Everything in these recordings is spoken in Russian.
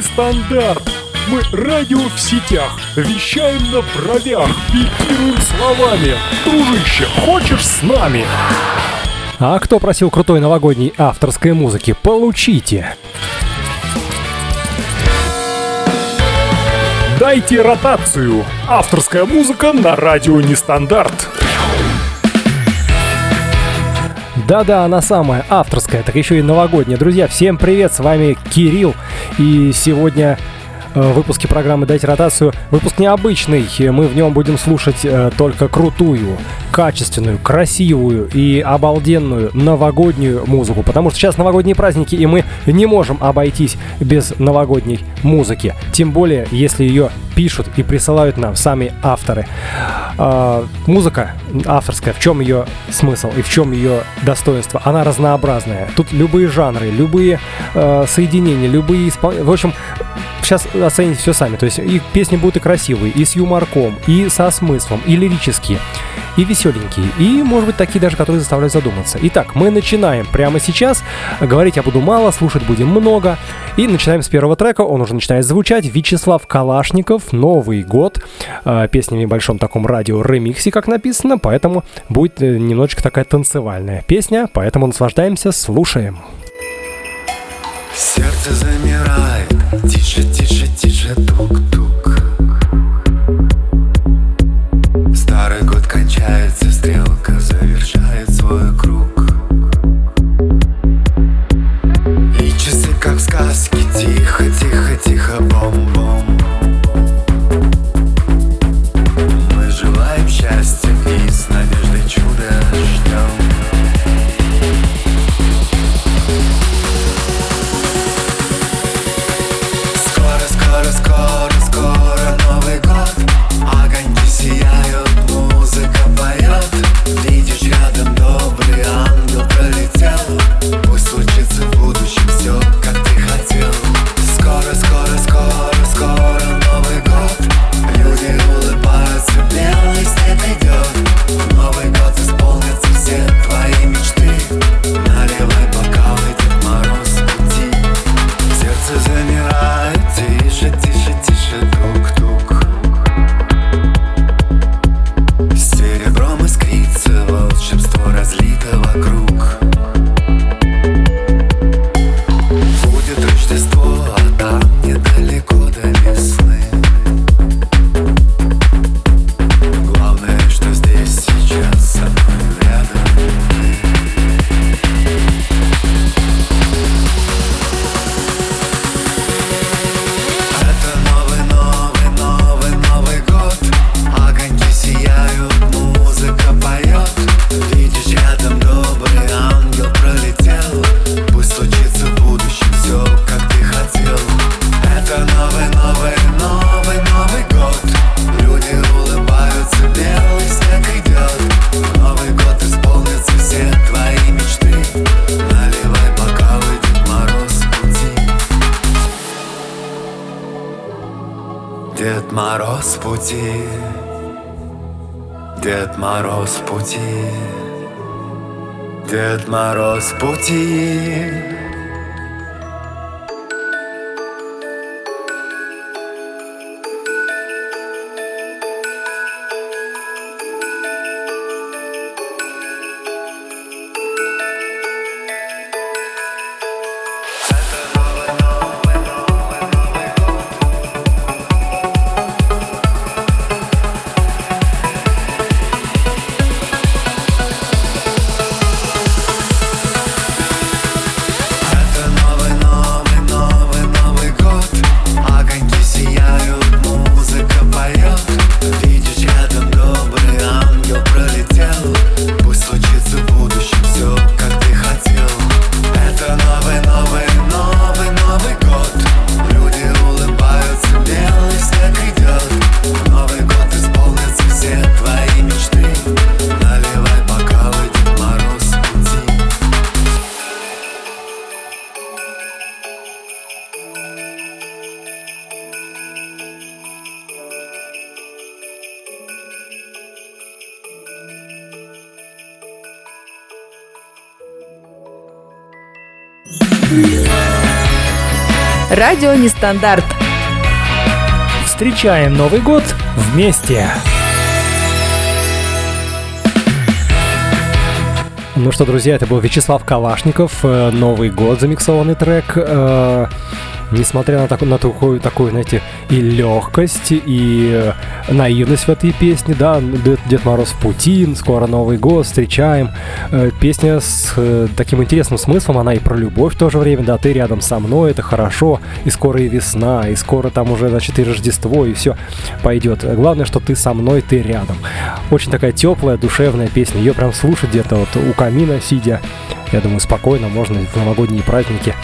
нестандарт. Мы радио в сетях, вещаем на бровях, пикируем словами. Дружище, хочешь с нами? А кто просил крутой новогодней авторской музыки? Получите! Дайте ротацию. Авторская музыка на радио Нестандарт. Да-да, она самая авторская, так еще и новогодняя. Друзья, всем привет, с вами Кирилл. И сегодня э, в выпуске программы «Дайте ротацию» выпуск необычный. Мы в нем будем слушать э, только крутую, качественную, красивую и обалденную новогоднюю музыку. Потому что сейчас новогодние праздники, и мы не можем обойтись без новогодней музыки. Тем более, если ее пишут и присылают нам сами авторы. Э, музыка авторская, в чем ее смысл и в чем ее достоинство? Она разнообразная. Тут любые жанры, любые э, соединения, любые исполнения. В общем, сейчас оцените все сами. То есть и песни будут и красивые, и с юморком, и со смыслом, и лирические, и веселенькие, и, может быть, такие даже, которые заставляют задуматься. Итак, мы начинаем прямо сейчас. Говорить я буду мало, слушать будем много. И начинаем с первого трека. Он уже начинает звучать. Вячеслав Калашников, Новый год. Э, песня в небольшом таком радио ремиксе, как написано, поэтому будет э, немножечко такая танцевальная песня, поэтому наслаждаемся, слушаем. Сердце замирает, тише, тише, тише, тук-тук завершает свой круг. И часы как в сказке, тихо, тихо, тихо, бом-бом Мороз в Нестандарт. Встречаем Новый год вместе! Ну что, друзья, это был Вячеслав Калашников, э, Новый год, замиксованный трек. Э, несмотря на, так, на такую, такую, знаете, и легкость, и наивность в этой песне, да, Дед, Дед Мороз в пути, скоро Новый год, встречаем. Э, песня с э, таким интересным смыслом, она и про любовь в то же время, да, ты рядом со мной, это хорошо, и скоро и весна, и скоро там уже, значит, и Рождество, и все пойдет. Главное, что ты со мной, ты рядом. Очень такая теплая, душевная песня, ее прям слушать где-то вот у камина сидя, я думаю, спокойно можно в новогодние праздники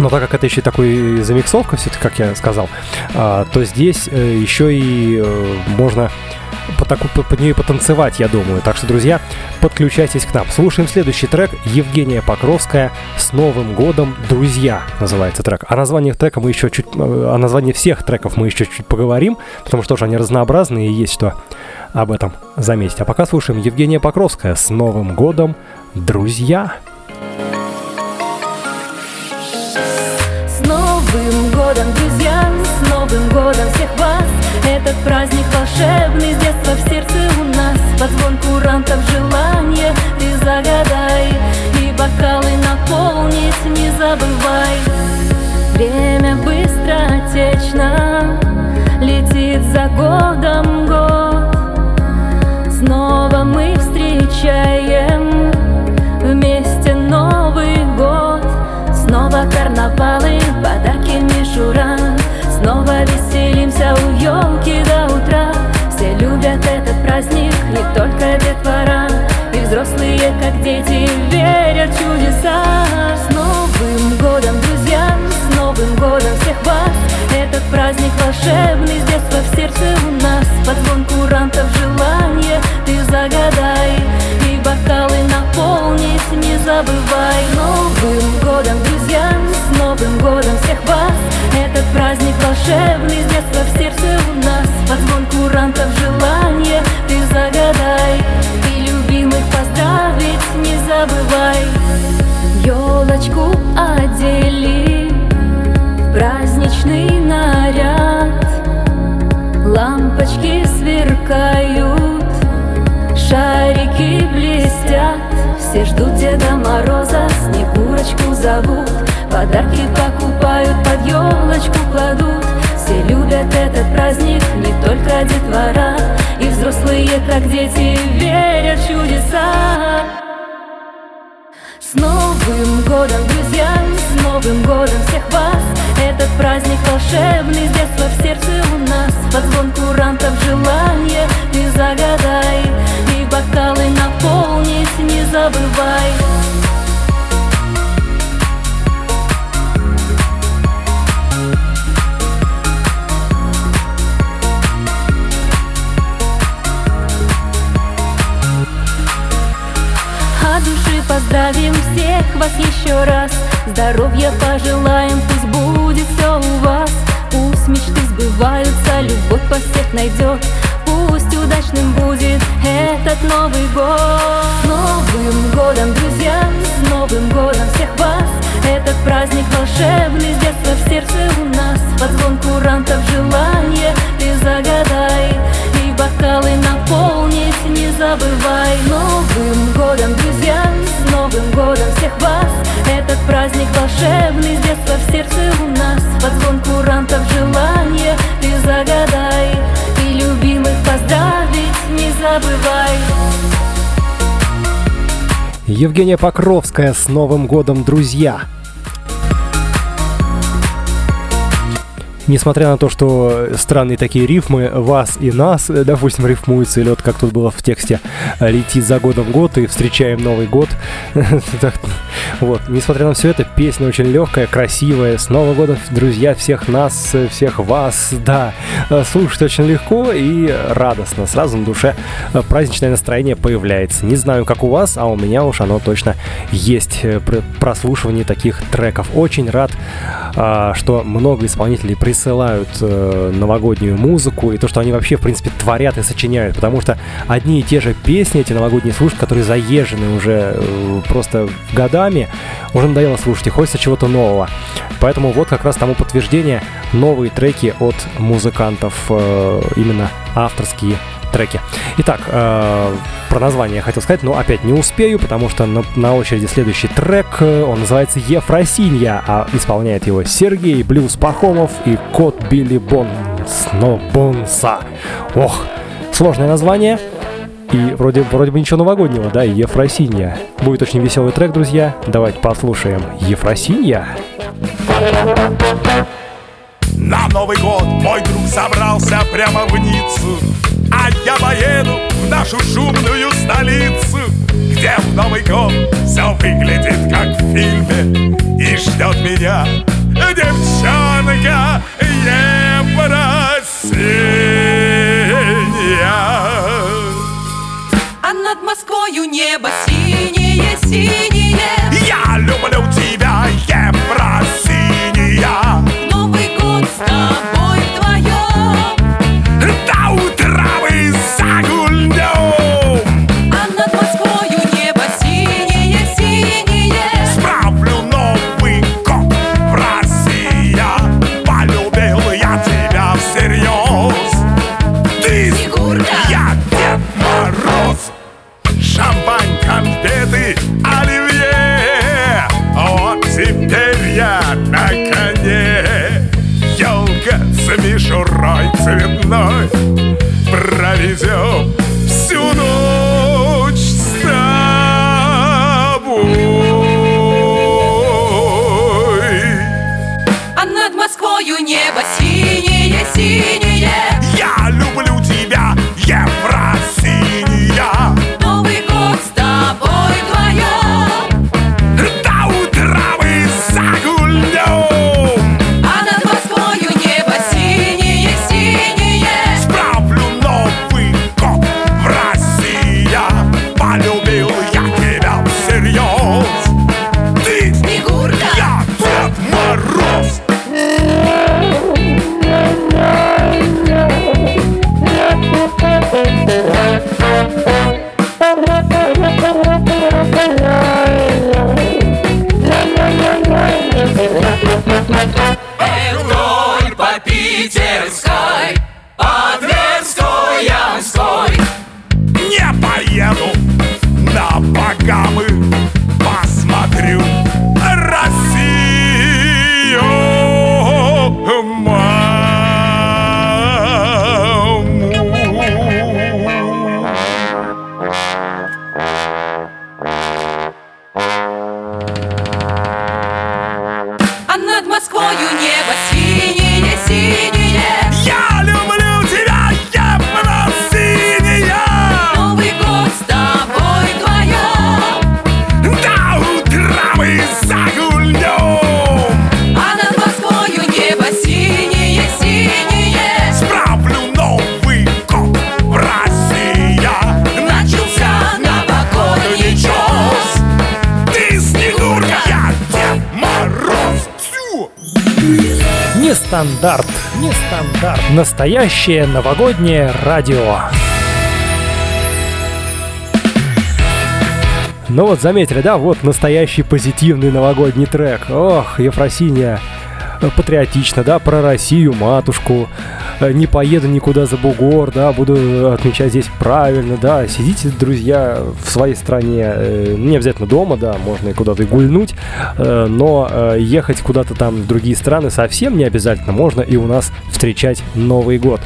но так как это еще такой замиксовка, все-таки, как я сказал, а, то здесь э, еще и э, можно под нее потанцевать, я думаю. Так что, друзья, подключайтесь к нам. Слушаем следующий трек Евгения Покровская «С Новым годом, друзья» называется трек. О названии трека мы еще чуть... Э, о названии всех треков мы еще чуть поговорим, потому что тоже они разнообразные и есть что об этом заметить. А пока слушаем Евгения Покровская «С Новым годом, друзья». Новым годом, друзья, с Новым годом всех вас. Этот праздник волшебный, с детства в сердце у нас. Под звон курантов желание ты загадай. И бокалы наполнить не забывай. Время быстро течно Летит за годом год. Снова мы встречаем Вместе Новый Снова карнавалы, подарки мишура. Снова веселимся у елки до утра. Все любят этот праздник, не только детвора. И взрослые, как дети, верят в чудеса. С Новым годом, друзья, с Новым годом всех вас! Этот праздник волшебный, с детства в сердце у нас. Под звон курантов желание ты загадай. И бокалы наполнить не забывай Новым годом, друзья, с Новым годом всех вас. Этот праздник волшебный, с детства в сердце у нас. Под звон курантов желание ты загадай. И любимых поздравить не забывай. Елочку одели Все ждут Деда Мороза, Снегурочку зовут. Подарки покупают, под елочку кладут. Все любят этот праздник, не только детвора. И взрослые, как дети, верят в чудеса. С Новым годом, друзья, с Новым годом всех вас. Этот праздник волшебный, с детства в сердце у нас. Под звон курантов желание ты загадай бокалы наполнить не забывай. От души поздравим всех вас еще раз. Здоровья пожелаем, пусть будет все у вас. Пусть мечты сбываются, любовь по всех найдет Пусть удачным будет этот Новый год. С Новым годом, друзья, с Новым годом всех вас. Этот праздник волшебный, с детства в сердце у нас. Под звон курантов желание ты загадай. И бокалы наполнить не забывай. Новым годом, друзья, с Новым годом всех вас. Этот праздник волшебный, с детства в сердце у нас. Под звон курантов желание ты загадай любимых поздравить не забывай Евгения Покровская с Новым годом, друзья! Несмотря на то, что странные такие рифмы «вас» и «нас», э, допустим, рифмуются, или вот как тут было в тексте «летит за годом год» и «встречаем Новый год». Вот, несмотря на все это, песня очень легкая, красивая. С Новым годом, друзья, всех нас, всех вас, да. Э, Слушать очень легко и радостно. Сразу на душе э, праздничное настроение появляется. Не знаю, как у вас, а у меня уж оно точно есть при прослушивании таких треков. Очень рад а, что много исполнителей присылают э, новогоднюю музыку и то, что они вообще, в принципе, творят и сочиняют, потому что одни и те же песни, эти новогодние слушать, которые заезжены уже э, просто годами, уже надоело слушать, и хочется чего-то нового. Поэтому вот как раз тому подтверждение новые треки от музыкантов, э, именно авторские треки. Итак, э, про название я хотел сказать, но опять не успею, потому что на, на очереди следующий трек. Он называется «Ефросинья», а исполняет его Сергей Блюз Пахомов и Кот Билли Бонс. Но Бонса. Ох, сложное название. И вроде, вроде бы ничего новогоднего, да, Ефросинья. Будет очень веселый трек, друзья. Давайте послушаем Ефросинья. На Новый год мой друг собрался прямо в Ниццу А я поеду в нашу шумную столицу Где в Новый год все выглядит как в фильме И ждет меня девчонка Евросинья А над Москвою небо синее-синее Я люблю тебя, с тобой вдвоем Москвою небо синее-синее Я Нестандарт. Нестандарт. Настоящее новогоднее радио. Ну вот, заметили, да, вот настоящий позитивный новогодний трек. Ох, Ефросинья, э, патриотично, да, про Россию, матушку. Э, Не поеду никуда за бугор, да, буду отмечать здесь правильно, да. Сидите, друзья, в своей стране, э, не обязательно дома, да, можно и куда-то гульнуть, э, но э, ехать куда-то там в другие страны совсем не обязательно, можно и у нас встречать Новый год.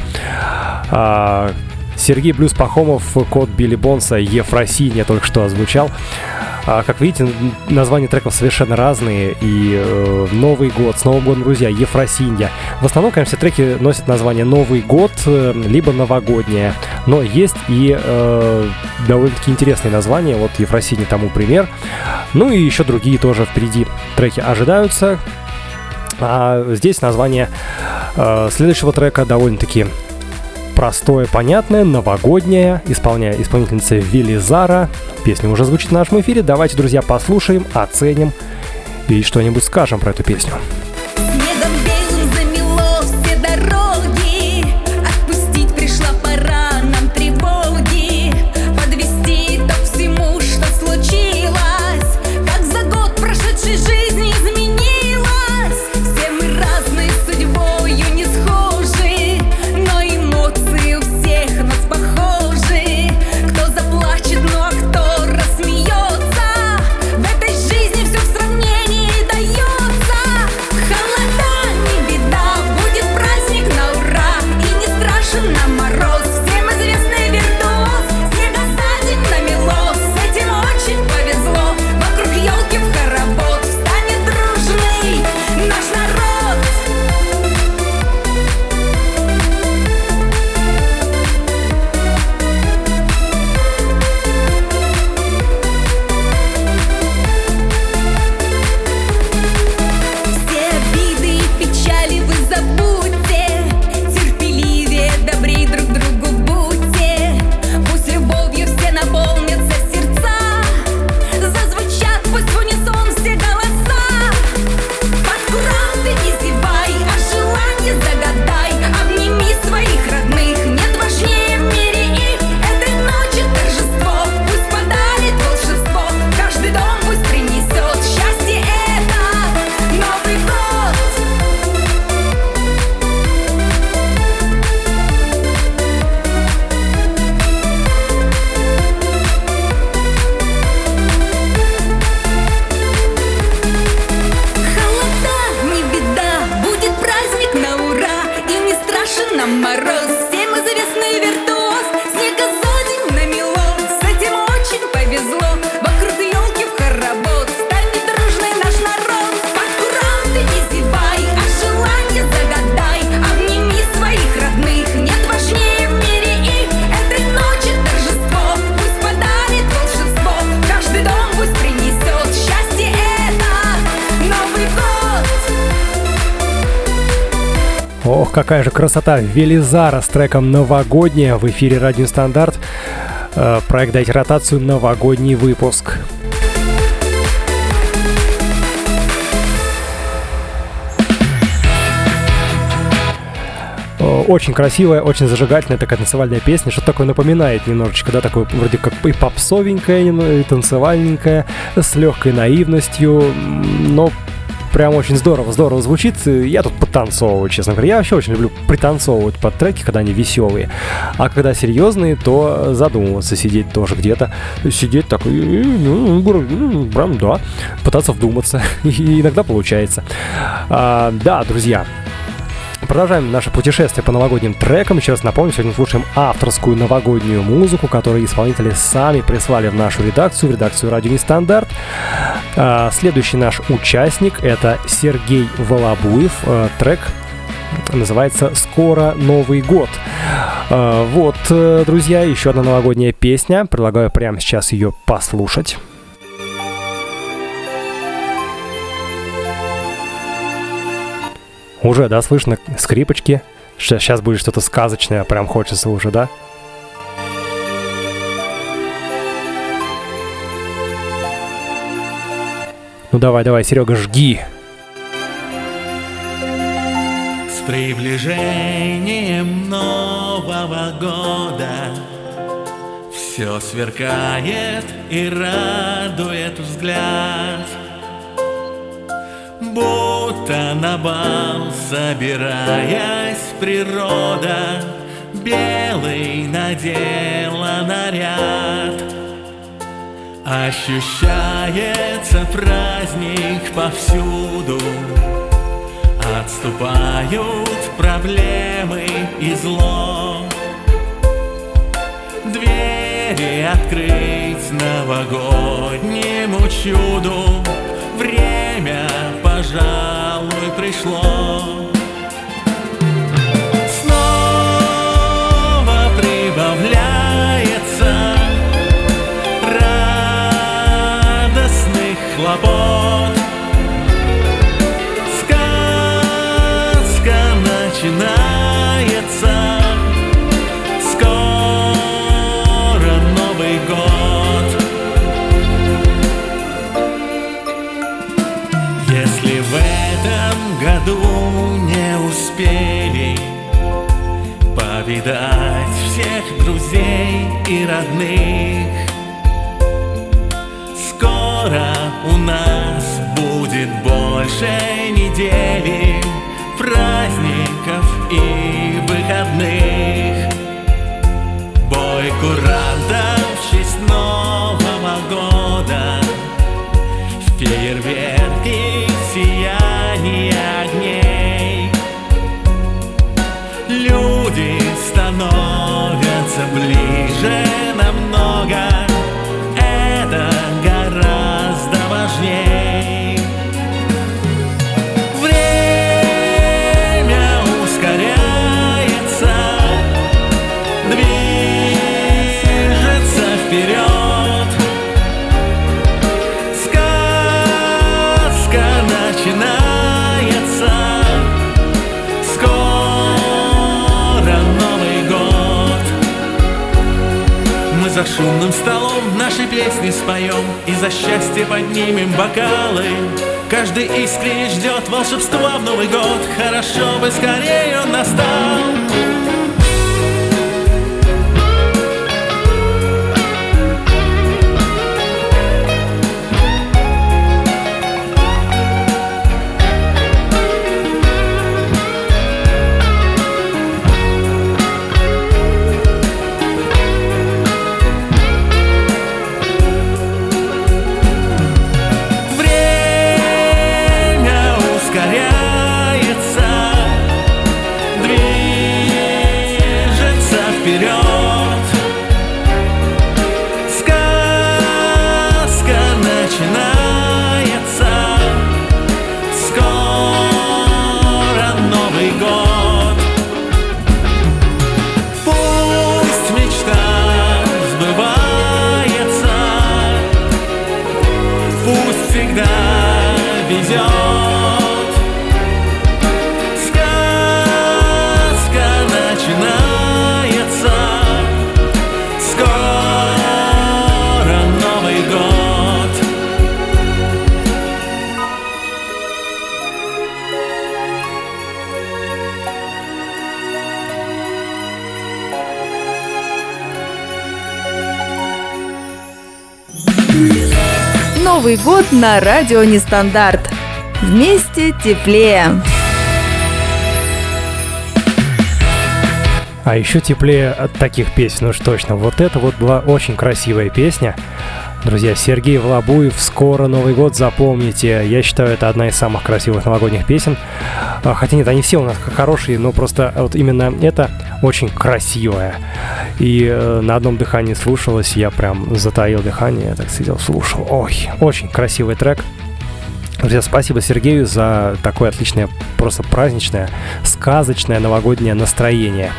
А, Сергей Блюз Пахомов, код Билли Бонса, Ефросинья только что озвучал. А, как видите, названия треков совершенно разные. И э, Новый год, с Новым годом, друзья, Ефросинья. В основном, конечно, все треки носят название Новый год, э, либо Новогоднее. Но есть и э, довольно-таки интересные названия. Вот Ефросинья тому пример. Ну и еще другие тоже впереди треки ожидаются. А здесь название э, следующего трека довольно-таки простое, понятное, новогоднее, исполняя исполнительница Велизара. Песня уже звучит в нашем эфире. Давайте, друзья, послушаем, оценим и что-нибудь скажем про эту песню. Какая же красота! Велизара с треком «Новогодняя» в эфире «Радио Стандарт». Э, проект «Дайте ротацию» новогодний выпуск. Очень красивая, очень зажигательная такая танцевальная песня, что такое напоминает немножечко, да, такое вроде как и попсовенькая, и танцевальненькая, с легкой наивностью, но прям очень здорово, здорово звучит. Я тут подтанцовываю, честно говоря. Я вообще очень люблю пританцовывать под треки, когда они веселые. А когда серьезные, то задумываться, сидеть тоже где-то. Сидеть так, ну, ну, прям, да, пытаться вдуматься. И иногда получается. А, да, друзья, Продолжаем наше путешествие по новогодним трекам. Еще раз напомню, сегодня слушаем авторскую новогоднюю музыку, которую исполнители сами прислали в нашу редакцию, в редакцию «Радио Нестандарт». А, следующий наш участник — это Сергей Волобуев. А, трек называется «Скоро Новый год». А, вот, э, друзья, еще одна новогодняя песня. Предлагаю прямо сейчас ее послушать. Уже, да, слышно скрипочки. Сейчас будет что-то сказочное, прям хочется уже, да? Ну давай, давай, Серега, жги. С приближением Нового года Все сверкает и радует взгляд Будто на бал собираясь природа Белый надела наряд. Ощущается праздник повсюду. Отступают проблемы и зло. Двери открыть новогоднему чуду. Время пожалуй, пришло Повидать всех друзей и родных. Скоро у нас будет больше недели Праздников и выходных. Бой курантов шумным столом наши песни споем И за счастье поднимем бокалы. Каждый искренне ждет волшебства в Новый год. Хорошо бы скорее он настал Новый год на радио Нестандарт. Вместе теплее. А еще теплее от таких песен, уж точно. Вот это вот была очень красивая песня. Друзья, Сергей Влабуев «Скоро Новый год», запомните. Я считаю, это одна из самых красивых новогодних песен. А, Хотя нет, они все у нас хорошие, но просто вот именно это очень красивая. И э, на одном дыхании слушалось, я прям затаил дыхание, я так сидел, слушал. Ой, очень красивый трек. Друзья, спасибо Сергею за такое отличное, просто праздничное, сказочное новогоднее настроение.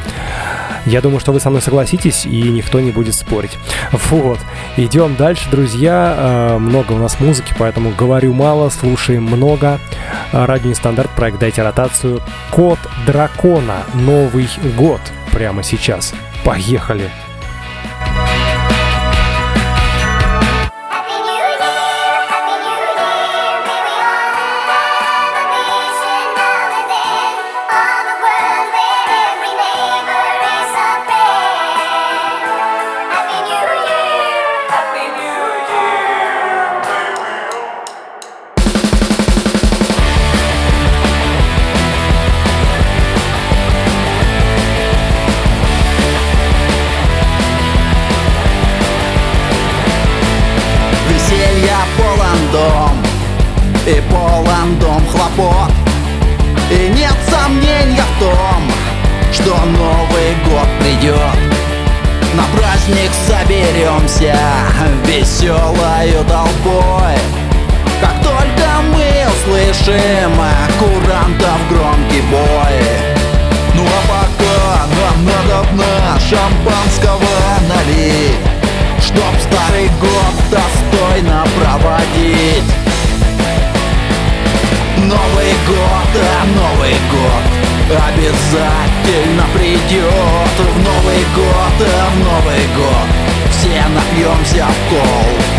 Я думаю, что вы со мной согласитесь, и никто не будет спорить. Вот. Идем дальше, друзья. Э, Много у нас музыки, поэтому говорю мало, слушаем много. Радио Нестандарт, проект «Дайте ротацию». Код дракона. Новый год. Прямо сейчас. Поехали. Веселья праздник соберемся Веселою толпой. Как только мы услышим Курантов громкий бой. Ну а пока нам надо дна шампанского налить Чтоб старый год достойно проводить. Новый год, а Новый год Обязательно придет В Новый год, в Новый год. Все напьемся в кол.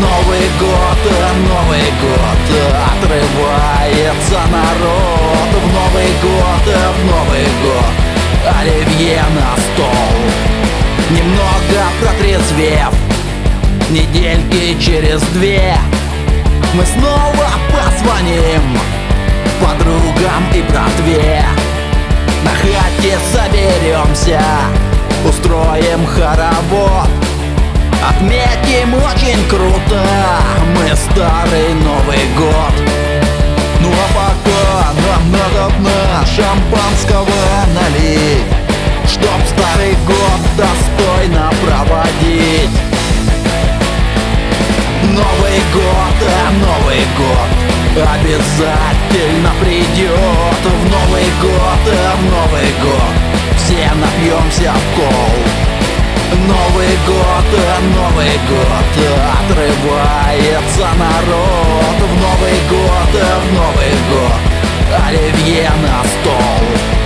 Новый год, Новый год. Отрывается народ. В Новый год, в Новый год. Оливье на стол. Немного протрезвев. Недельки через две Мы снова позвоним Подругам и братве. На хате соберемся Устроим хоровод. Отметим очень круто Мы старый Новый год. Ну а пока нам надо дна шампанского налить Чтоб старый год достойно проводить Новый год, а Новый год Обязательно придет В Новый год, а в Новый год Все напьемся в кол. Новый год, а Новый год Отрывается народ. В Новый год, а в Новый год Оливье на стол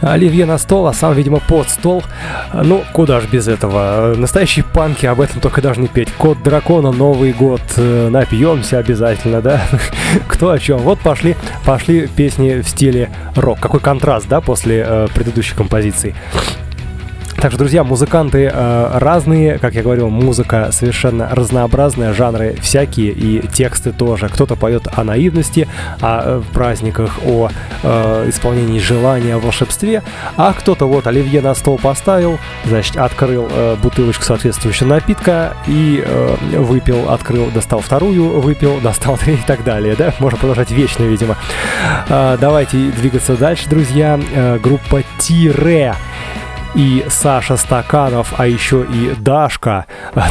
Оливье на стол, а сам, видимо, под стол. Ну, куда ж без этого. Настоящие панки об этом только должны петь. Код дракона, Новый год. Э, Напьемся обязательно, да? Кто о чем? Вот пошли, пошли песни в стиле рок. Какой контраст, да, после э, предыдущей композиции. Так что, друзья, музыканты э, разные, как я говорил, музыка совершенно разнообразная, жанры всякие и тексты тоже. Кто-то поет о наивности, о э, праздниках, о э, исполнении желания, о волшебстве, а кто-то вот оливье на стол поставил, значит, открыл э, бутылочку соответствующего напитка и э, выпил, открыл, достал вторую, выпил, достал три и так далее, да? Можно продолжать вечно, видимо. Э, давайте двигаться дальше, друзья. Э, группа Тире и Саша Стаканов, а еще и Дашка.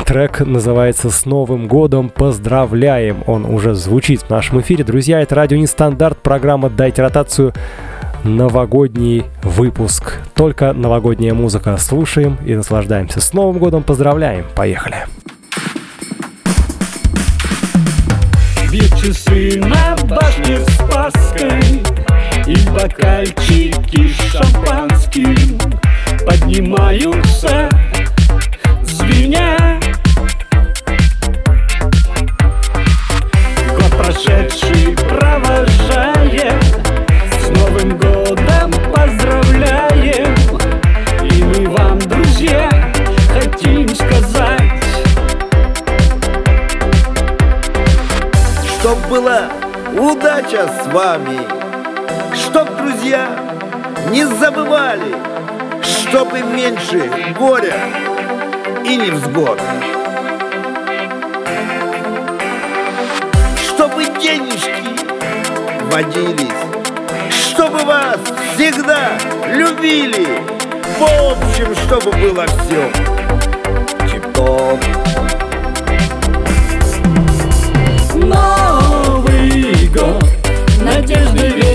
Трек называется «С Новым годом поздравляем». Он уже звучит в нашем эфире. Друзья, это радио Нестандарт, программа «Дайте ротацию». Новогодний выпуск. Только новогодняя музыка. Слушаем и наслаждаемся. С Новым годом поздравляем. Поехали. Бьют часы на башне с Спасской И бокальчики шампанским Поднимаются, звеня. Год прошедший провожаем С Новым годом поздравляем. И мы вам, друзья, хотим сказать Чтоб была удача с вами Чтоб друзья не забывали Чтоб и меньше горя и невзгод Чтобы денежки водились Чтобы вас всегда любили. В общем, чтобы было все Тип-топ Новый год, надежды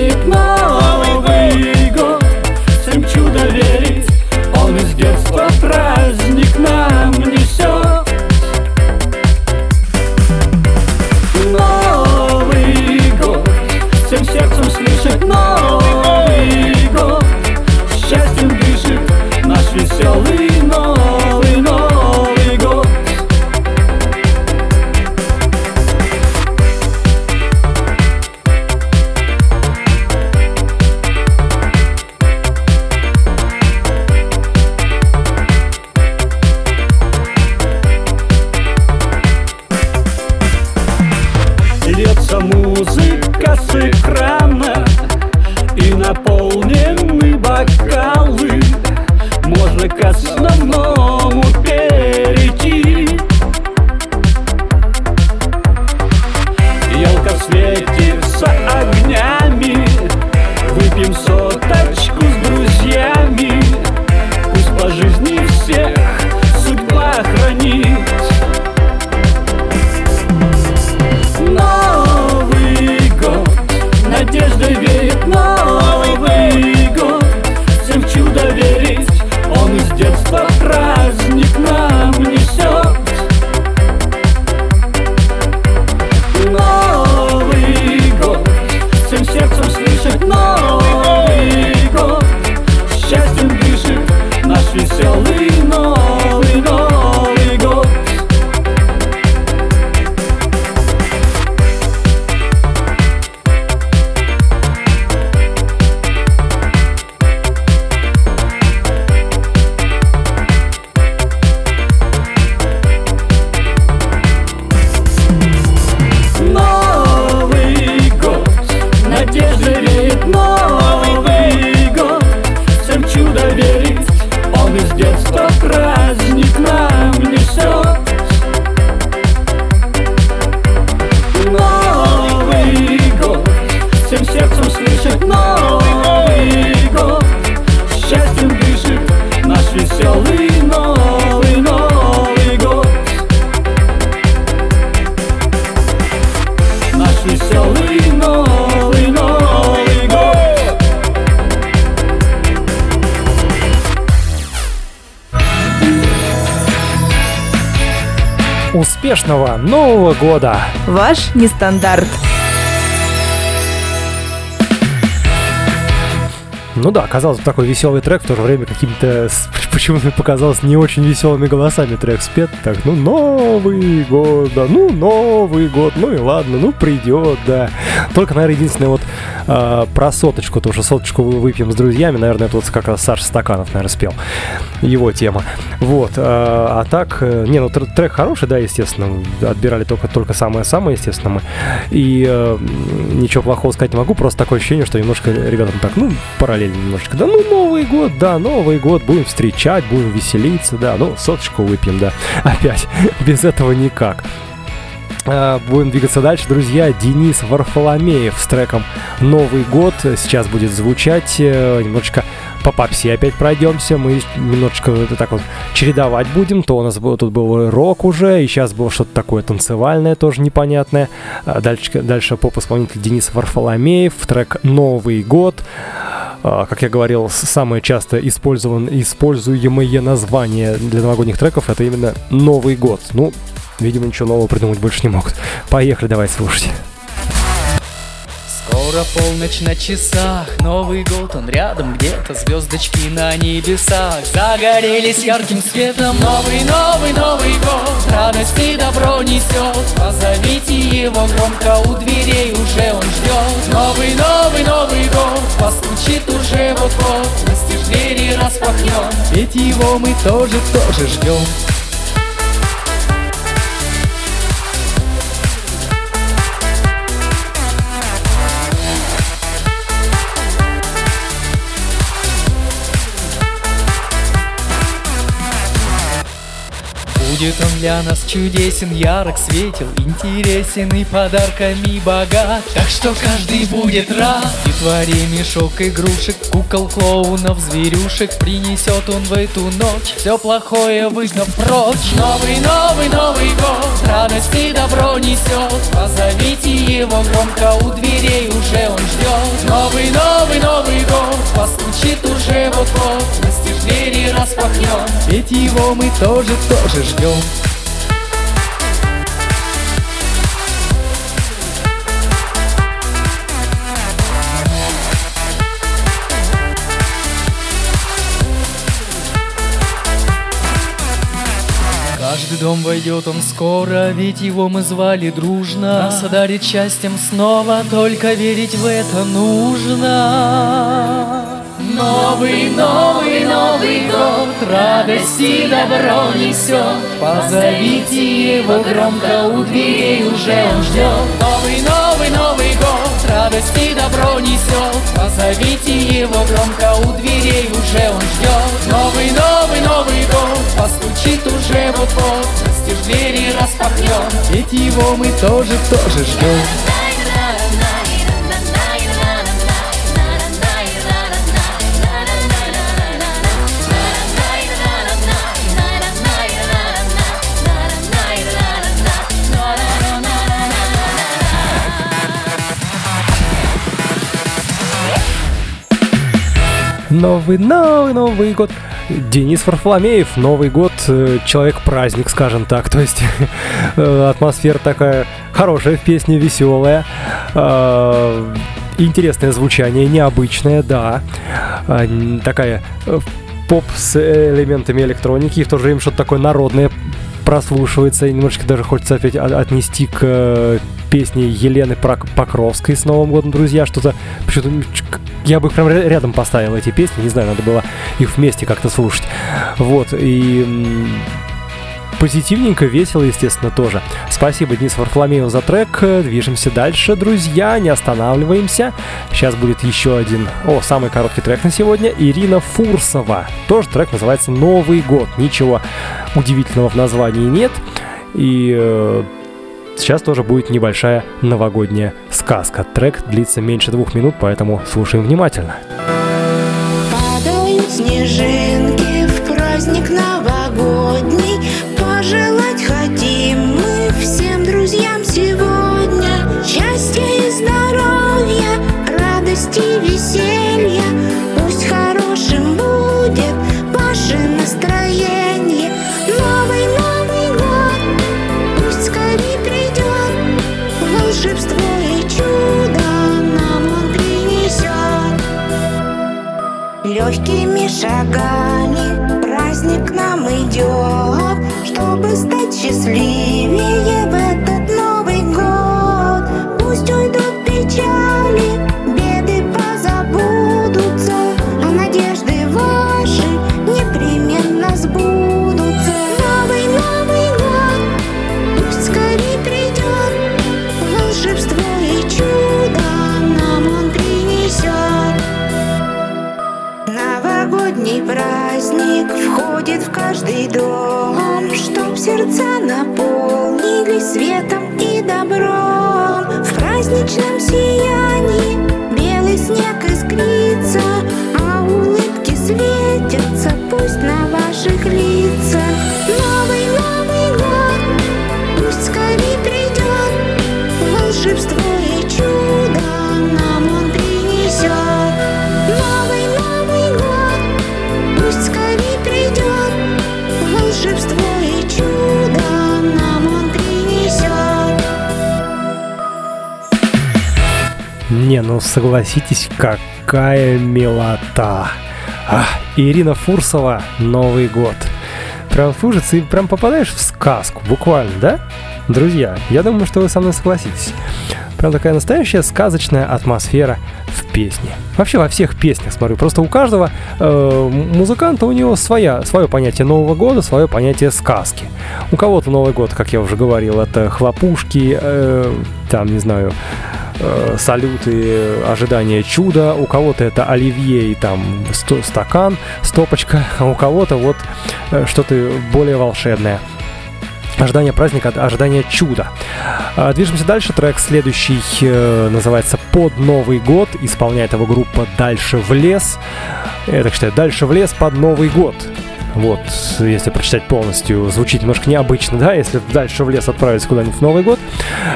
Успешного Нового года! Ваш нестандарт. Ну да, казалось бы, такой веселый трек, в то же время какими-то с почему-то показалось не очень веселыми голосами трек спет. Так, ну Новый год, да, ну Новый год, ну и ладно, ну придет, да. Только, наверное, единственное вот э, про соточку, то что соточку выпьем с друзьями, наверное, это вот как раз Саша Стаканов, наверное, спел. Его тема. Вот, э, а так, э, не, ну трек хороший, да, естественно, отбирали только, только самое-самое, естественно, мы. И э, ничего плохого сказать не могу, просто такое ощущение, что немножко ребятам так, ну, параллельно немножечко, да, ну, Новый год, да, Новый год, будем встречать, будем веселиться, да, ну, соточку выпьем, да, опять, без этого никак. А, будем двигаться дальше, друзья. Денис Варфоломеев с треком «Новый год» сейчас будет звучать. Э, немножечко по попсе опять пройдемся. Мы немножечко это так вот чередовать будем. То у нас был, тут был рок уже, и сейчас было что-то такое танцевальное, тоже непонятное. А дальше, дальше поп-исполнитель Денис Варфоломеев, трек «Новый год». А, как я говорил, самое часто использован, используемое название для новогодних треков это именно Новый год. Ну, видимо, ничего нового придумать больше не могут. Поехали, давай слушать. Скоро полночь на часах, Новый год, он рядом где-то Звездочки на небесах загорелись ярким светом Новый, новый, Новый год, радость и добро несет Позовите его громко, у дверей уже он ждет Новый, новый, Новый вот-вот Настежь двери распахнет, ведь его мы тоже, тоже ждем Будет он для нас чудесен, ярок, светил, интересен и подарками богат. Так что каждый будет рад. Детворе мешок игрушек, кукол, клоунов, зверюшек Принесет он в эту ночь, все плохое выгнав прочь. Новый, новый, новый год, радость и добро несет. Позовите его громко, у дверей уже он ждет. Новый, новый, новый год, постучит уже вот-вот Настежь двери распахнет, ведь его мы тоже, тоже ждем каждый дом войдет он скоро, ведь его мы звали дружно. Нас одарит счастьем снова, только верить в это нужно. Новый, новый, новый год Радость и добро несет. Позовите его громко У дверей уже он ждет. Новый, новый, новый год Радость и добро несет. Позовите его громко У дверей уже он ждет. Новый, новый, новый год Постучит уже вот-вот Настежь двери распахнет. Ведь его мы тоже, тоже ждем Новый, новый, Новый год. Денис Варфоломеев, Новый год, э, человек-праздник, скажем так. То есть э, атмосфера такая хорошая в песне, веселая. Э, интересное звучание, необычное, да. Такая поп с элементами электроники и в то же время что-то такое народное прослушивается. И немножечко даже хочется опять отнести к песне Елены Покровской с Новым годом, друзья. Что-то почему-то я бы их прям рядом поставил эти песни. Не знаю, надо было их вместе как-то слушать. Вот, и позитивненько, весело, естественно, тоже. Спасибо Денис Варфоломеев за трек. Движемся дальше, друзья, не останавливаемся. Сейчас будет еще один, о, самый короткий трек на сегодня. Ирина Фурсова. Тоже трек называется «Новый год». Ничего удивительного в названии нет. И э, сейчас тоже будет небольшая новогодняя сказка. Трек длится меньше двух минут, поэтому слушаем внимательно. Падают снежинки в праздник новогодний Sleep. Согласитесь, какая милота. А, Ирина Фурсова, Новый год. Прям слушается и прям попадаешь в сказку, буквально, да? Друзья, я думаю, что вы со мной согласитесь. Прям такая настоящая сказочная атмосфера в песне. Вообще во всех песнях смотрю. Просто у каждого э, музыканта у него своя, свое понятие Нового года, свое понятие сказки. У кого-то Новый год, как я уже говорил, это хлопушки, э, там, не знаю, э, салюты, ожидание чуда, у кого-то это оливье и там сто- стакан, стопочка, а у кого-то вот э, что-то более волшебное. Ожидание праздника, ожидание чуда. А, Движемся дальше. Трек следующий э, называется «Под Новый год». Исполняет его группа «Дальше в лес». Я так считаю, «Дальше в лес под Новый год». Вот, если прочитать полностью, звучит немножко необычно, да, если дальше в лес отправиться куда-нибудь в Новый год.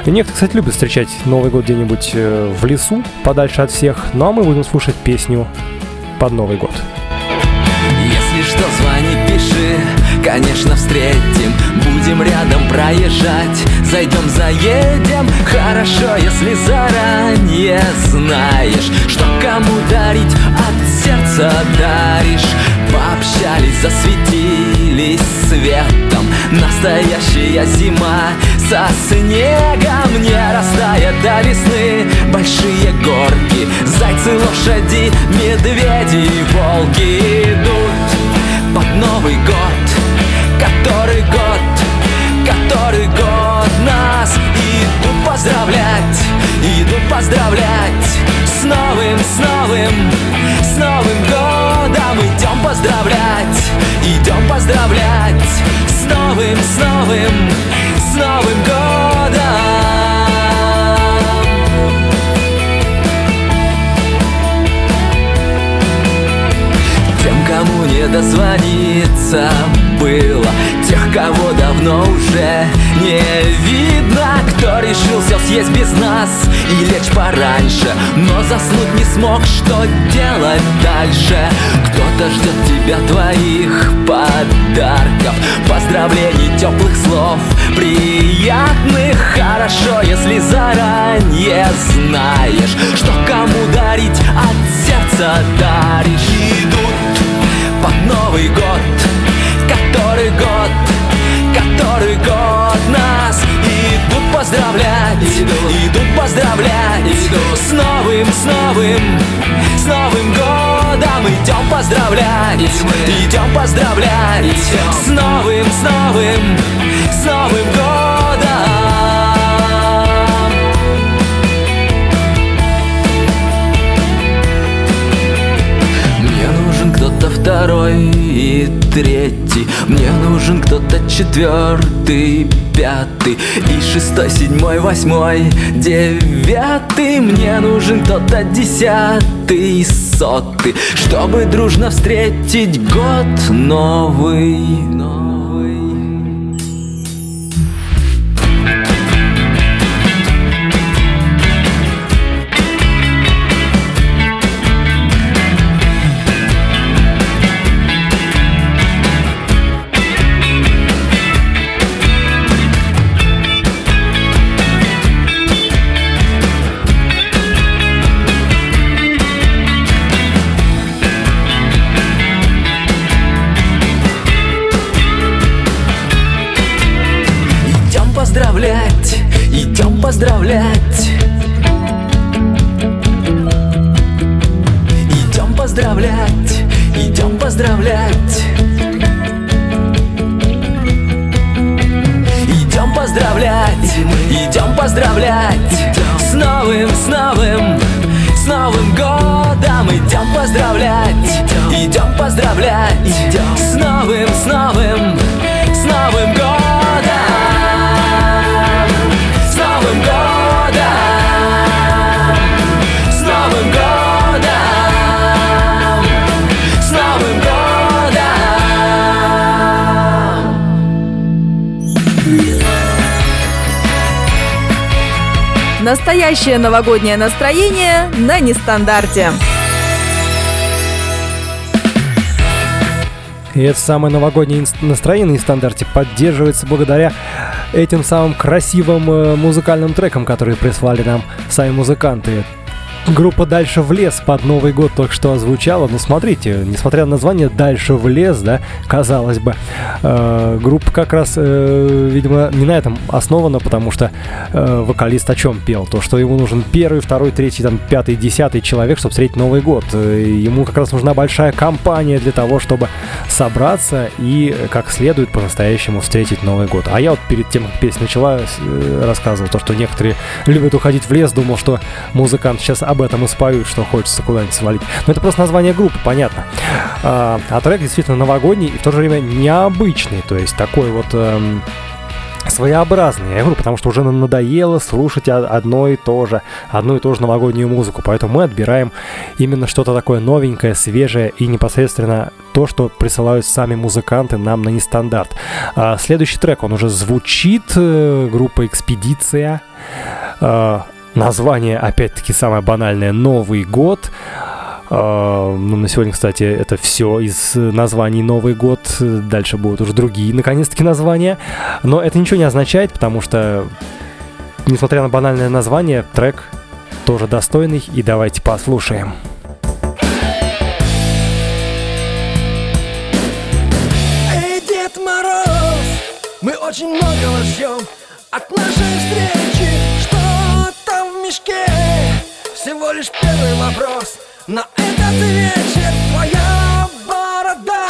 Некоторые, кстати, любят встречать Новый год где-нибудь э, в лесу, подальше от всех. Ну а мы будем слушать песню под Новый год. Если что, звони, пиши, конечно, встретим Будем рядом проезжать, зайдем, заедем Хорошо, если заранее знаешь Что кому дарить, от сердца даришь. Пообщались, засветились светом. Настоящая зима со снегом Не растает до весны. Большие горки, зайцы, лошади, медведи и волки идут под Новый год. Который год, который год нас Идут поздравлять, идут поздравлять. С новым, с новым, с Новым годом Идем поздравлять, идем поздравлять. С новым, с новым, с Новым годом. Кому не дозвониться было. Тех, кого давно уже не видно. Кто решился съесть без нас и лечь пораньше. Но заснуть не смог, что делать дальше? Кто-то ждет тебя твоих подарков. Поздравлений, теплых слов, приятных. Хорошо, если заранее знаешь Что кому дарить, от сердца даришь. Идут под Новый год Который год, который год нас Идут поздравлять, идут, поздравлять. С новым, с новым, с Новым годом Идем поздравлять, идем поздравлять. С новым, с новым, с Новым годом третий. Мне нужен кто-то четвертый, пятый И шестой, седьмой, восьмой, девятый. Мне нужен кто-то десятый, сотый Чтобы дружно встретить год новый Настоящее новогоднее настроение на нестандарте. И это самое новогоднее настроение в стандарте поддерживается благодаря этим самым красивым э, музыкальным трекам, которые прислали нам сами музыканты. Группа «Дальше в лес» под Новый год только что озвучала. Ну, смотрите, несмотря на название «Дальше в лес», да, казалось бы, э, группа как раз, э, видимо, не на этом основана, потому что э, вокалист о чем пел? То, что ему нужен первый, второй, третий, там, пятый, десятый человек, чтобы встретить Новый год. Э, Ему как раз нужна большая компания для того, чтобы собраться и как следует по-настоящему встретить Новый год. А я вот перед тем, как песня начала, э, рассказывал то, что некоторые любят уходить в лес, думал, что музыкант сейчас об этом и споют, что хочется куда-нибудь свалить. Но это просто название группы, понятно. А, а трек действительно новогодний и в то же время необычный, то есть такой вот... эм, своеобразный, я говорю, потому что уже надоело слушать одно и то же, одну и ту же новогоднюю музыку, поэтому мы отбираем именно что-то такое новенькое, свежее и непосредственно то, что присылают сами музыканты нам на нестандарт. А, следующий трек, он уже звучит, э, группа «Экспедиция», А, название, опять-таки, самое банальное «Новый год», а, ну, на сегодня, кстати, это все из названий Новый год. Дальше будут уже другие, наконец-таки, названия. Но это ничего не означает, потому что, несмотря на банальное название, трек тоже достойный. И давайте послушаем. Эй, Дед Мороз, мы очень многого ждем от нашей встречи. Что там в мешке? Всего лишь первый вопрос. На этот вечер твоя борода.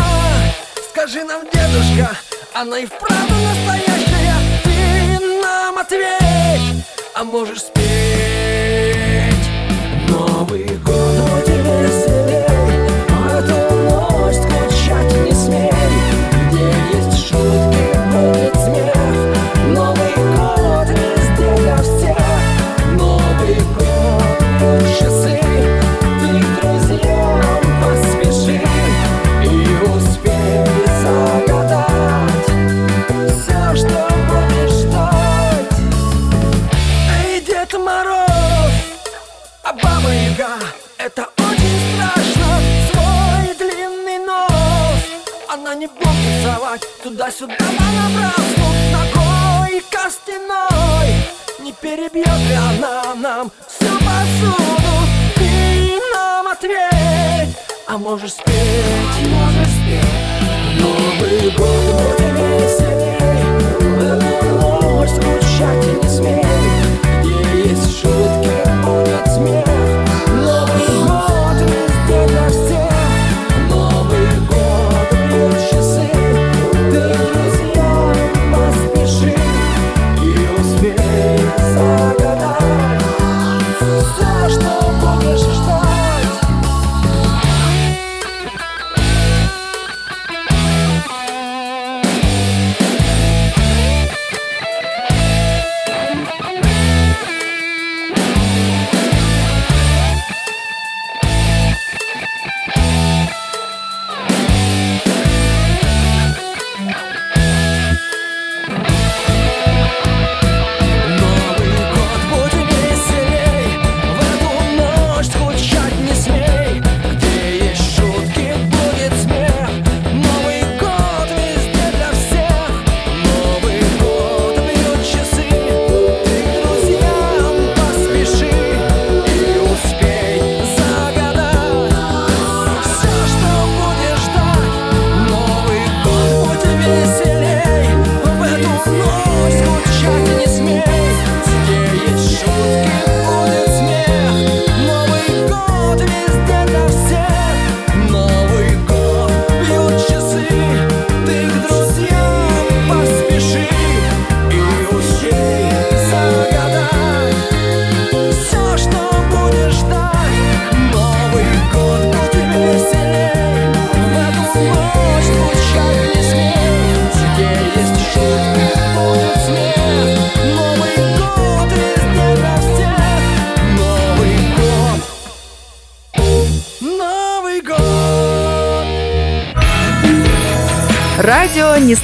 Скажи нам, дедушка, она и вправду настоящая. Ты нам ответь, а можешь спеть. Новый совать Туда-сюда. Понапрасну Ногой костяной. Не перебьет ли она нам Всю посуду? Ты нам ответь А можешь спеть Можешь спеть. Новый год будет веселей эту ночь скучать и не смей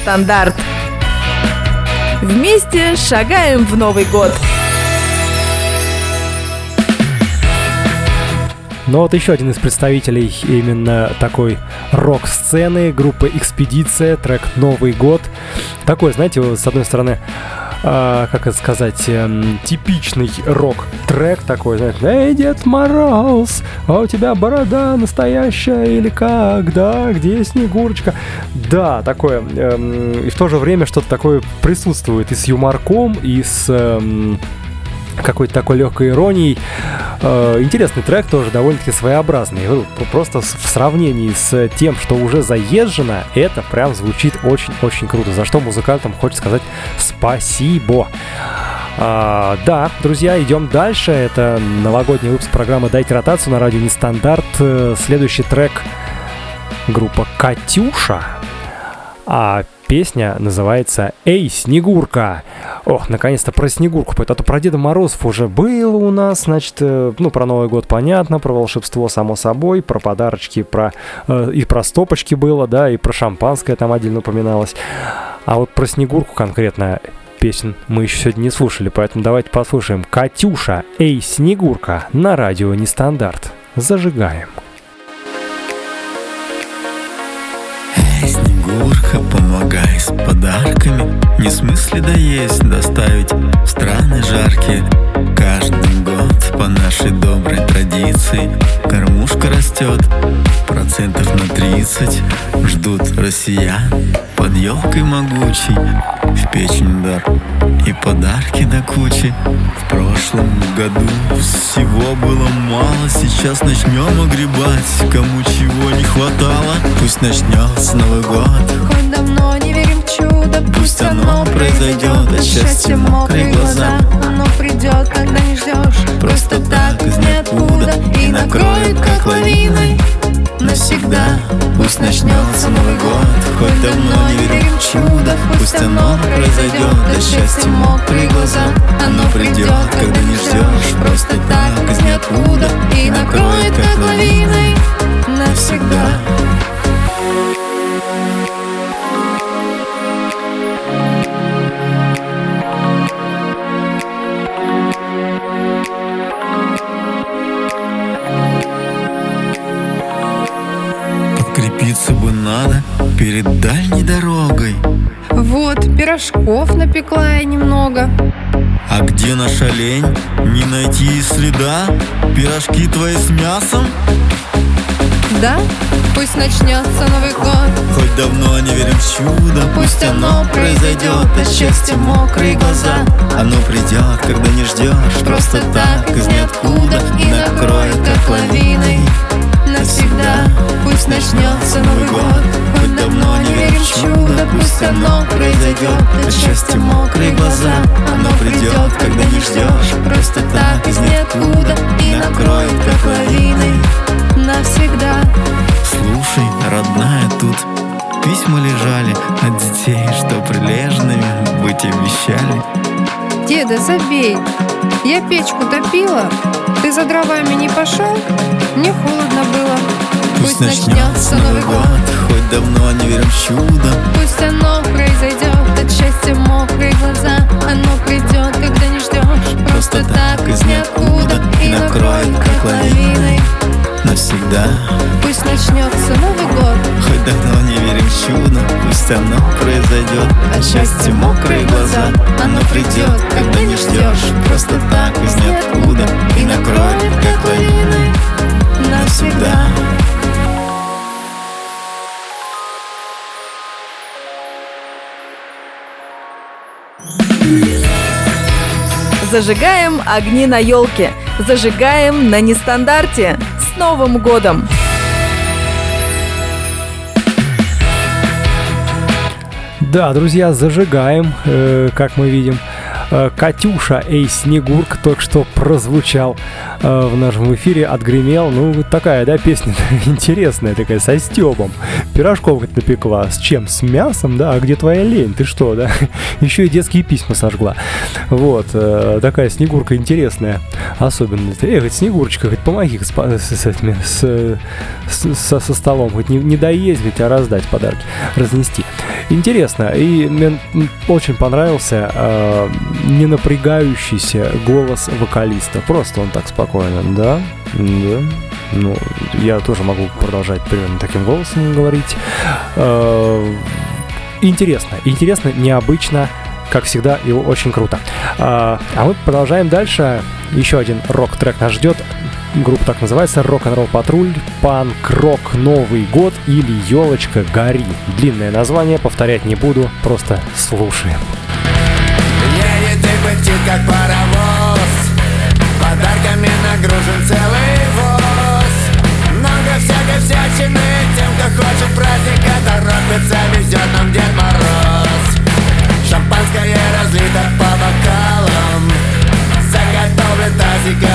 Радио Нестандарт. Вместе шагаем в Новый год. Но вот еще один из представителей именно такой рок-сцены, группа «Экспедиция», трек «Новый год». Такой, знаете, с одной стороны, э, как это сказать, э, типичный рок-трек такой, знаете, «Эй, Дед Мороз, а у тебя борода настоящая или как, да, где Снегурочка?» Да, такое, э, и в то же время что-то такое присутствует и с юморком, и с... Э, какой-то такой легкой иронией. Э, интересный трек тоже довольно-таки своеобразный. Просто в сравнении с тем, что уже заезжено, это прям звучит очень-очень круто. За что музыкантам хочется сказать спасибо. А, да, друзья, идем дальше. Это новогодний выпуск программы «Дайте ротацию» на радио Нестандарт. Э, следующий трек группа «Катюша». А песня называется «Эй, Снегурка!» Ох, наконец-то про Снегурку, а то про Деда Морозов уже было у нас, значит, э, ну, про Новый год понятно, про волшебство, само собой, про подарочки, про, э, и про стопочки было, да, и про шампанское там отдельно упоминалось. А вот про Снегурку конкретно песен мы еще сегодня не слушали, поэтому давайте послушаем «Катюша, эй, Снегурка» на радио «Нестандарт». Зажигаем. Снегурка, помогай с подарками Не смысле доесть, доставить страны жаркие Каждый год по нашей доброй традиции. Кормушка растет процентов на 30 Ждут россиян под елкой могучей. В печень дар и подарки до кучи. В прошлом году всего было мало. Сейчас начнем огребать. Кому чего не хватало Пусть начнется Новый год. Хоть давно не верим в чудо Пусть оно произойдет От счастья мокрые глаза Оно придет, когда не ждешь. Просто так из ниоткуда И накроет как лавиной. навсегда Пусть начнется Новый год. Хоть давно не верим в чудо. Пусть оно произойдет До счастья мокрые глаза. Оно придет, когда не ждешь. Просто так из ниоткуда И накроет как лавиной. навсегда бы надо перед дальней дорогой Вот, пирожков напекла я немного А где наша лень? Не найти и следа? Пирожки твои с мясом? Да? Пусть начнется Новый год Хоть давно не верим в чудо Пусть оно произойдет От счастья мокрые глаза Оно придет, когда не ждешь Просто так, из ниоткуда И накроет, как лавиной Навсегда. Пусть начнется Новый год. Хоть давно не верим в чудо. Пусть оно произойдет. От счастья мокрые глаза. Оно придет, когда не ждешь. Просто так, из ниоткуда И накроет, как лавиной Навсегда. Слушай, родная, тут письма лежали От детей, что прилежными быть обещали. Деда, забей Я печку топила Ты за дровами не пошел? Мне холодно было. Пусть начнется Новый год. Хоть давно не верим в чудо. Пусть оно произойдет От счастья мокрые глаза Оно придет, когда не ждешь. Просто так, из ниоткуда И накроет, как лавиной Навсегда. Пусть начнется Новый год. Хоть давно не верим в чудо Пусть оно произойдет. От счастья мокрые глаза Оно придет, когда не ждешь. Просто так, из ниоткуда. И накроет, как лавиной Зажигаем огни на елке. Зажигаем на нестандарте. С Новым годом! Да, друзья, зажигаем, э, как мы видим. Э, Катюша Эй Снегурка только что прозвучал э, в нашем эфире, отгремел. Ну, вот такая, да, песня интересная такая, со стебом. Пирожков напекла. С чем? С мясом, да? А где твоя лень? Ты что, да? Еще и детские письма сожгла. Вот, э, такая Снегурка интересная особенность. Эх, Снегурочка, говорит, помоги с, с, этими, с, с- со, столом, хоть не, не говорит, а раздать подарки, разнести. Интересно, и мне очень понравился не напрягающийся голос вокалиста. Просто он так спокойно, да, да. Ну, я тоже могу продолжать примерно таким голосом говорить. Э, интересно, интересно, необычно, как всегда, и очень круто. А, а мы продолжаем дальше. Еще один рок-трек нас ждет. Группа так называется «Рок-н-ролл патруль», «Панк-рок Новый год» или «Елочка гори». Длинное название, повторять не буду, просто слушаем. Пыхтит, как паровоз. Подарками нагружен целый воз. Много всякой всячины Тем, кто хочет праздника Торопится, везет нам Дед Мороз. Шампанское разлито по бокалам. Заготовлен тазик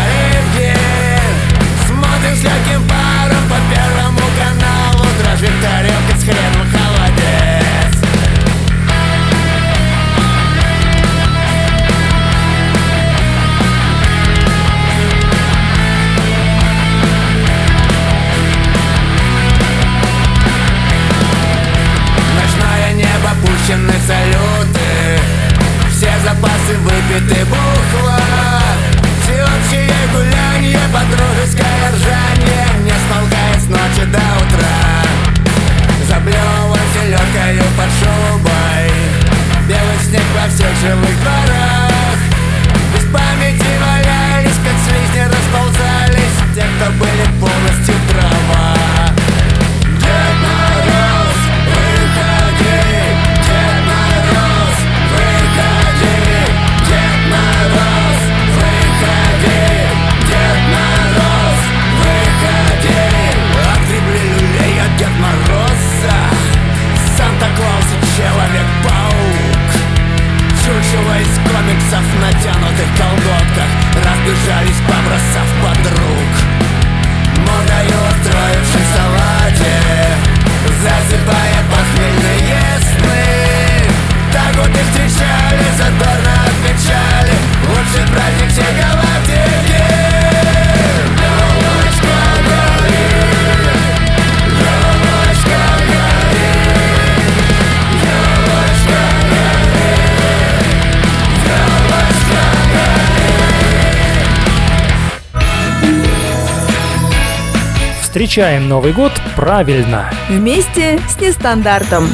Встречаем Новый год правильно. Вместе с нестандартом.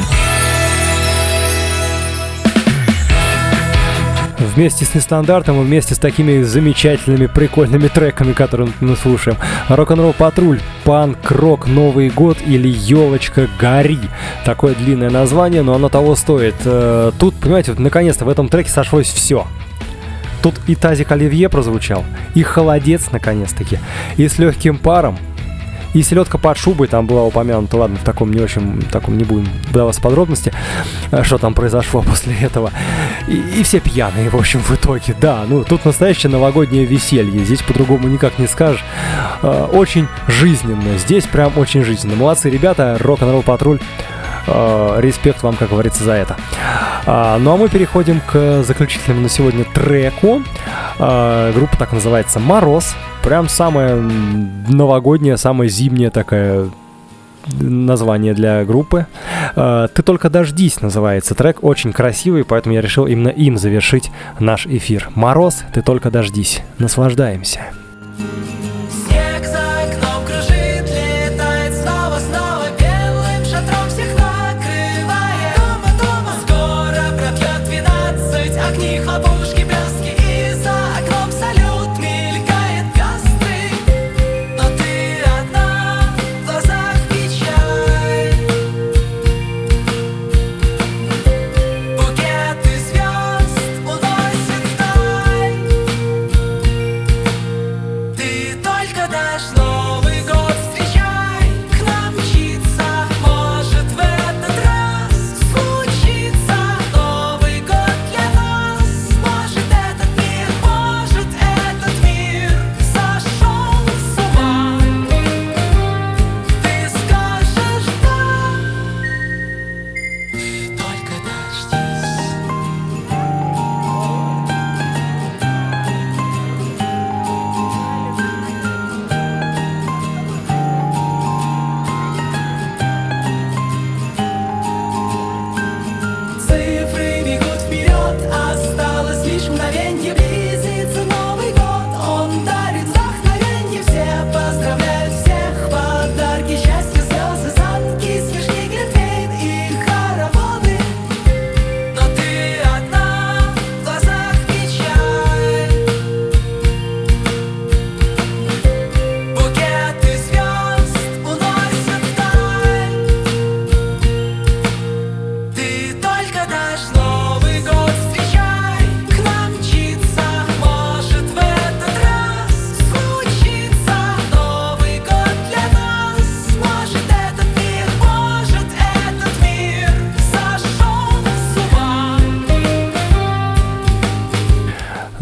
Вместе с нестандартом и вместе с такими замечательными, прикольными треками, которые мы слушаем. Рок-н-ролл патруль, панк-рок, Новый год или елочка гори. Такое длинное название, но оно того стоит. Э, Тут, понимаете, вот наконец-то в этом треке сошлось все. Тут и тазик оливье прозвучал, и холодец наконец-таки, и с легким паром, и селедка под шубой там была упомянута, ладно, в таком не очень, таком не будем вдаваться в подробности, э, что там произошло после этого. И, и все пьяные, в общем, в итоге, да, ну, тут настоящее новогоднее веселье, здесь по-другому никак не скажешь. Э, очень жизненно, здесь прям очень жизненно. Молодцы ребята, рок-н-ролл патруль. Э, респект вам, как говорится, за это. А, ну а мы переходим к заключительному на сегодня треку. Группа так называется «Мороз». Прям самая м, новогодняя, самая зимняя такая название для группы. А, «Ты только дождись» называется трек. Очень красивый, поэтому я решил именно им завершить наш эфир. «Мороз, ты только дождись». Наслаждаемся. Снег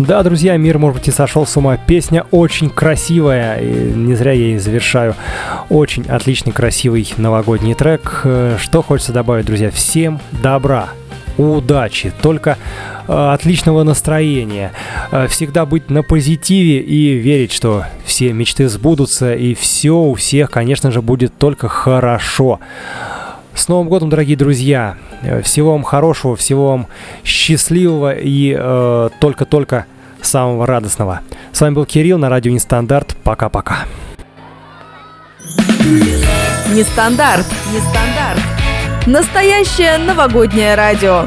Да, друзья, мир, может быть, и сошел с ума. Песня очень красивая, и не зря я ее завершаю. Очень отличный, красивый новогодний трек. Э, Что хочется добавить, друзья? Всем добра, удачи, только э, отличного настроения, э, всегда быть на позитиве и верить, что все мечты сбудутся и все у всех, конечно же, будет только хорошо. С Новым годом, дорогие друзья! Всего вам хорошего, всего вам счастливого и э, только-только самого радостного. С вами был Кирилл на радио Нестандарт. Пока-пока. Нестандарт. Нестандарт. Настоящее новогоднее радио.